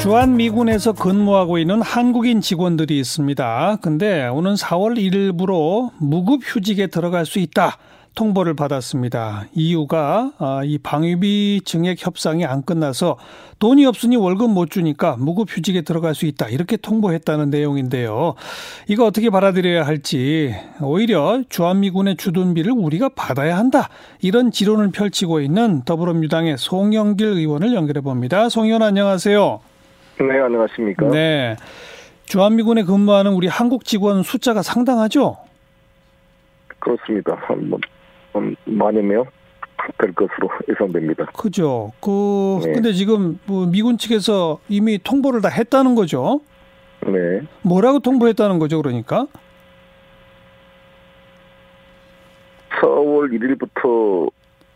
주한미군에서 근무하고 있는 한국인 직원들이 있습니다. 근데 오는 4월 1일부로 무급 휴직에 들어갈 수 있다. 통보를 받았습니다. 이유가 아, 이 방위비 증액 협상이 안 끝나서 돈이 없으니 월급 못 주니까 무급 휴직에 들어갈 수 있다. 이렇게 통보했다는 내용인데요. 이거 어떻게 받아들여야 할지 오히려 주한미군의 주둔비를 우리가 받아야 한다. 이런 지론을 펼치고 있는 더불어민주당의 송영길 의원을 연결해 봅니다. 송 의원 안녕하세요. 네, 안녕하십니까. 네. 주한미군에 근무하는 우리 한국 직원 숫자가 상당하죠? 그렇습니다. 한, 뭐, 한 만여 명될 것으로 예상됩니다. 그죠. 그, 네. 근데 지금 뭐 미군 측에서 이미 통보를 다 했다는 거죠? 네. 뭐라고 통보했다는 거죠, 그러니까? 4월 1일부터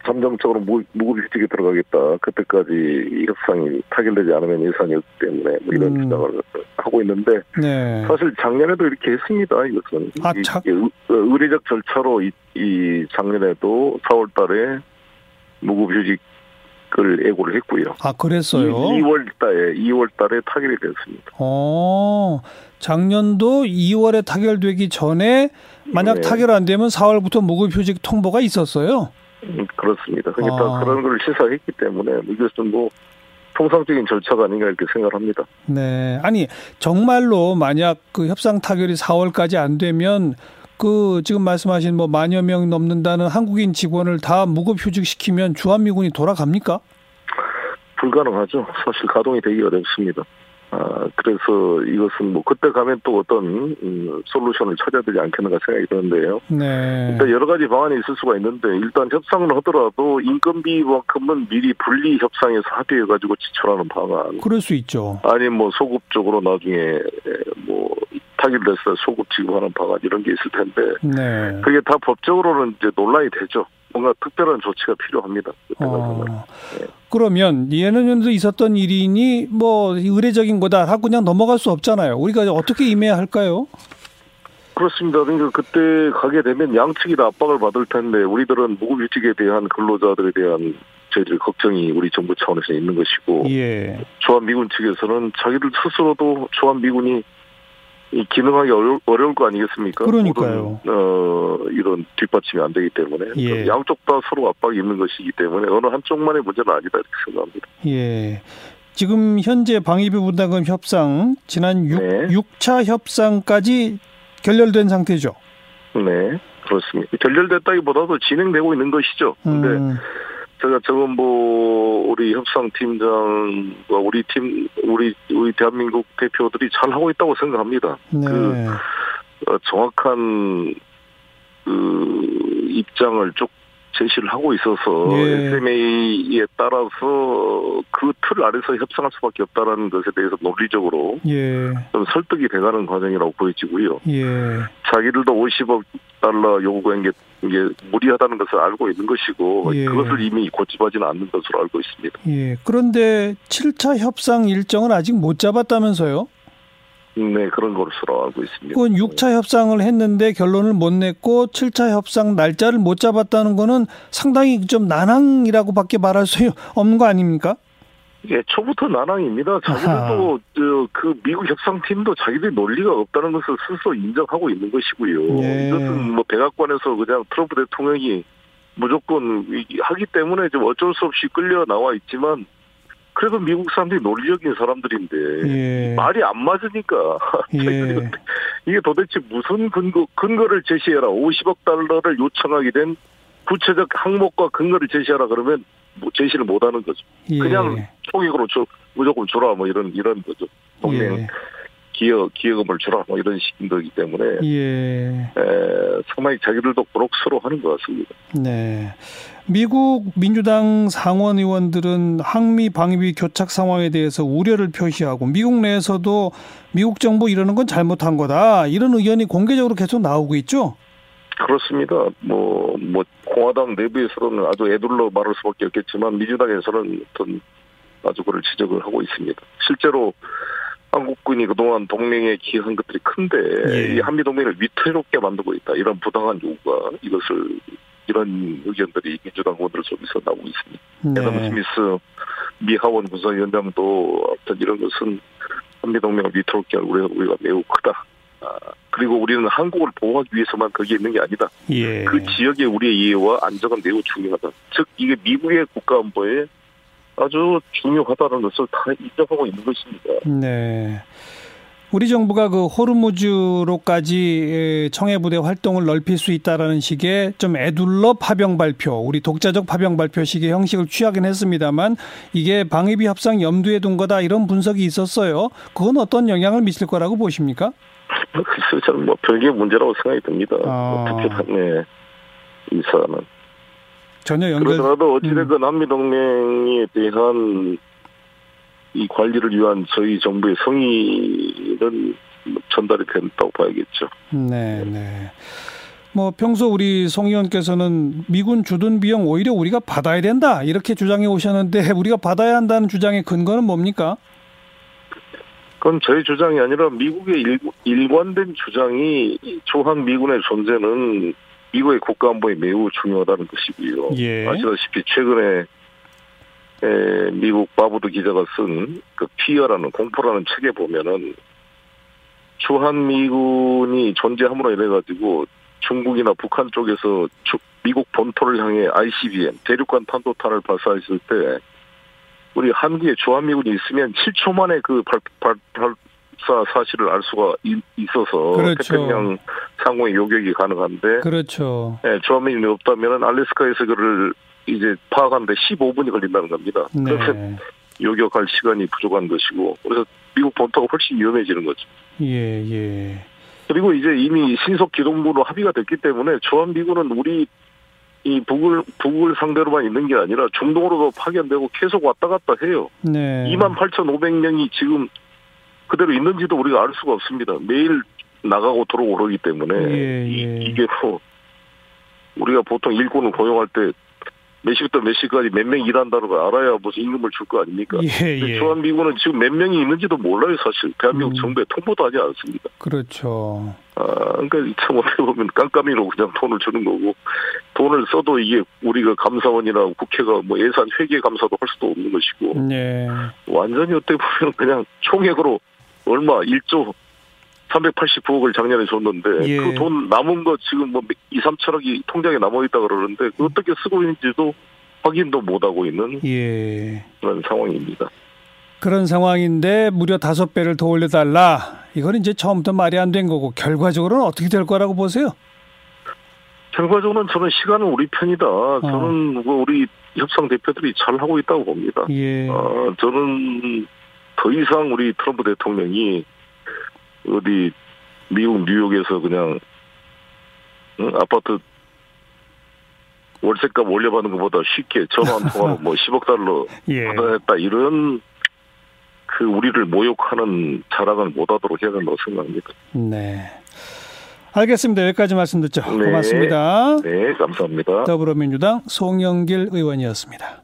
잠정적으로 무급휴직에 들어가겠다. 그때까지 이 협상이 타결되지 않으면 예산이 없기 때문에 뭐 이런 음. 주장을 하고 있는데 네. 사실 작년에도 이렇게 했습니다. 이것은 아, 자... 이, 의례적 절차로 이, 이 작년에도 4월달에 무급휴직 을 예고를 했고요. 아, 그랬어요? 2월 달에, 2월 달에 타결이 됐습니다. 어, 작년도 2월에 타결되기 전에 만약 네. 타결 안 되면 4월부터 무급휴직 통보가 있었어요? 음, 그렇습니다. 그러니까 아. 그런 걸 시사했기 때문에 이것은 뭐 통상적인 절차가 아닌가 이렇게 생각을 합니다. 네. 아니, 정말로 만약 그 협상 타결이 4월까지 안 되면 그 지금 말씀하신 뭐 만여 명 넘는다는 한국인 직원을 다 무급 휴직시키면 주한미군이 돌아갑니까? 불가능하죠. 사실 가동이 되기 어렵습니다. 아, 그래서 이것은 뭐 그때 가면 또 어떤 음, 솔루션을 찾아야 되지 않겠는가 생각이 드는데요. 네. 일단 여러 가지 방안이 있을 수가 있는데 일단 협상을 하더라도 인건비만큼은 미리 분리 협상에서 합의해 가지고 지출하는 방안. 그럴 수 있죠. 아니 뭐 소급적으로 나중에 뭐 타결돼서 소급 지급하는 방안 이런 게 있을 텐데. 네. 그게 다 법적으로는 이제 논란이 되죠. 뭔가 특별한 조치가 필요합니다. 어. 네. 그러면 예년에도 있었던 일이니 뭐 의례적인 거다 하고 그냥 넘어갈 수 없잖아요. 우리가 어떻게 임해야 할까요? 그렇습니다. 그러니까 그때 가게 되면 양측이 다 압박을 받을 텐데 우리들은 무급휴직에 대한 근로자들에 대한 저희들 걱정이 우리 정부 차원에서 있는 것이고 예. 주한미군 측에서는 자기들 스스로도 주한미군이 이 기능하기 어려, 어려울 거 아니겠습니까? 그러니까요. 모든, 어, 이런 뒷받침이 안 되기 때문에 예. 양쪽 다 서로 압박이 있는 것이기 때문에 어느 한쪽만의 문제는 아니다 이렇게 생각합니다. 예. 지금 현재 방위비 분담금 협상 지난 6, 네. 6차 협상까지 결렬된 상태죠. 네, 그렇습니다. 결렬됐다기보다도 진행되고 있는 것이죠. 근데 음. 제가 정은보 우리 협상팀장과 우리 팀 우리 우리 대한민국 대표들이 잘 하고 있다고 생각합니다. 네. 그 어, 정확한 그 입장을 쭉 제시를 하고 있어서 예. SMA에 따라서 그틀 아래서 협상할 수밖에 없다라는 것에 대해서 논리적으로 예. 좀 설득이 돼가는 과정이라고 보여지고요. 예. 자기들도 50억 달러 요구한 게 이게 무리하다는 것을 알고 있는 것이고 예. 그것을 이미 고집하지는 않는 것으로 알고 있습니다. 예. 그런데 7차 협상 일정은 아직 못 잡았다면서요? 네, 그런 것으로 알고 있습니다. 그건 6차 협상을 했는데 결론을 못 냈고 7차 협상 날짜를 못 잡았다는 거는 상당히 좀 난항이라고 밖에 말할 수 없는 거 아닙니까? 예, 초부터 난항입니다. 자기들도 저, 그 미국 협상팀도 자기들이 논리가 없다는 것을 스스로 인정하고 있는 것이고요. 예. 이것은 뭐 백악관에서 그냥 트럼프 대통령이 무조건 하기 때문에 좀 어쩔 수 없이 끌려 나와 있지만 그래도 미국 사람들이 논리적인 사람들인데 예. 말이 안 맞으니까 예. 이게 도대체 무슨 근거 근거를 제시해라 50억 달러를 요청하게 된 구체적 항목과 근거를 제시하라 그러면 뭐 제시를 못 하는 거죠. 예. 그냥 총액으로 줘 무조건 줘라 뭐 이런 이런 거죠. 동맹 예. 기여 기여금을 주라 뭐 이런 식인 거기 때문에 예. 에, 상당히 자기들도 부록스러워하는 것 같습니다. 네. 미국 민주당 상원 의원들은 항미 방위비 교착 상황에 대해서 우려를 표시하고 미국 내에서도 미국 정부 이러는 건 잘못한 거다 이런 의견이 공개적으로 계속 나오고 있죠. 그렇습니다. 뭐, 뭐, 공화당 내부에서는 아주 애둘러 말할 수밖에 없겠지만, 민주당에서는 어떤 아주 그를 지적을 하고 있습니다. 실제로 한국군이 그동안 동맹에 기여한 것들이 큰데 예. 이 한미 동맹을 위태롭게 만들고 있다 이런 부당한 요구가 이것을 이런 의견들이 민주당 의원들 속에서 나오고 있습니다. 네. 에덤 스미스 미 하원 부사위원장도 어떤 이런 것은 한미 동맹을 위태롭게 할 우리가, 우리가 매우 크다. 아, 그리고 우리는 한국을 보호하기 위해서만 거기에 있는 게 아니다. 예. 그 지역의 우리의 이해와 안정은 매우 중요하다. 즉 이게 미국의 국가안보에 아주 중요하다는 것을 다 인정하고 있는 것입니다. 네. 우리 정부가 그 호르무즈로까지 청해 부대 활동을 넓힐 수 있다라는 식의 좀 애둘러 파병 발표, 우리 독자적 파병 발표식의 형식을 취하긴 했습니다만 이게 방위비 협상 염두에 둔 거다 이런 분석이 있었어요. 그건 어떤 영향을 미칠 거라고 보십니까? 글쎄요, 저는 뭐 별개 문제라고 생각이 듭니다. 아. 특히 네, 이 사안은. 전혀 연결. 그러더라도 어찌됐건 음. 한미 동맹에 대한 이 관리를 위한 저희 정부의 성의는 전달이 된다고 봐야겠죠. 네, 네. 뭐 평소 우리 송 의원께서는 미군 주둔 비용 오히려 우리가 받아야 된다 이렇게 주장해 오셨는데 우리가 받아야 한다는 주장의 근거는 뭡니까? 그건 저희 주장이 아니라 미국의 일, 관된 주장이 조한 미군의 존재는 미국의 국가안보에 매우 중요하다는 것이고요. 예. 아시다시피 최근에 에, 미국 바브드 기자가 쓴 그 피어라는 공포라는 책에 보면은 주한 미군이 존재함으로 인해 가지고 중국이나 북한 쪽에서 주, 미국 본토를 향해 ICBM 대륙간 탄도탄을 발사했을 때 우리 한국에 주한 미군이 있으면 7초 만에 그 발, 발, 발 사 사실을 알 수가 있어서 그렇죠. 태평양 상공의 요격이 가능한데 그렇죠. 예, 미군이 없다면 알래스카에서 그를 이제 파악하는데 15분이 걸린다는 겁니다. 네. 그래서 요격할 시간이 부족한 것이고 그래서 미국 본토가 훨씬 위험해지는 거죠. 예, 예. 그리고 이제 이미 신속 기동부로 합의가 됐기 때문에 조한 미군은 우리 이 북을 북을 상대로만 있는 게 아니라 중동으로도 파견되고 계속 왔다 갔다 해요. 네. 2만 8,500명이 지금 그대로 있는지도 우리가 알 수가 없습니다. 매일 나가고 들어오고 그러기 때문에 예, 예. 이, 이게 뭐 우리가 보통 일꾼을 고용할 때 몇 시부터 몇 시까지 몇 명 일한다는 걸 알아야 무슨 임금을 줄 거 아닙니까? 예, 예. 주한미군은 지금 몇 명이 있는지도 몰라요, 사실. 대한민국 음. 정부에 통보도 하지 않습니다. 그렇죠. 아, 그러니까 참 어떻게 보면 깜깜이로 그냥 돈을 주는 거고, 돈을 써도 이게 우리가 감사원이나 국회가 뭐 예산 회계 감사도 할 수도 없는 것이고, 네. 완전히 어떻게 보면 그냥 총액으로 얼마 1조 389억을 작년에 줬는데 예. 그돈 남은 거 지금 뭐 2, 3천억이 통장에 남아 있다 그러는데 그 어떻게 쓰고 있는지도 확인도 못 하고 있는 예. 그런 상황입니다. 그런 상황인데 무려 다섯 배를 더 올려달라. 이건 이제 처음부터 말이 안 된 거고 결과적으로는 어떻게 될 거라고 보세요? 결과적으로는 저는 시간은 우리 편이다. 어. 저는 뭐 우리 협상 대표들이 잘 하고 있다고 봅니다. 예. 어, 저는 더 이상 우리 트럼프 대통령이 어디 미국 뉴욕에서 그냥 응? 아파트 월세값 올려받는 것보다 쉽게 전화 한 통화로 뭐 10억 달러 예. 받아냈다 이런 그 우리를 모욕하는 자랑을 못하도록 해야 된다고 생각합니다. 네. 알겠습니다. 여기까지 말씀 듣죠. 네. 고맙습니다. 네, 감사합니다. 더불어민주당 송영길 의원이었습니다.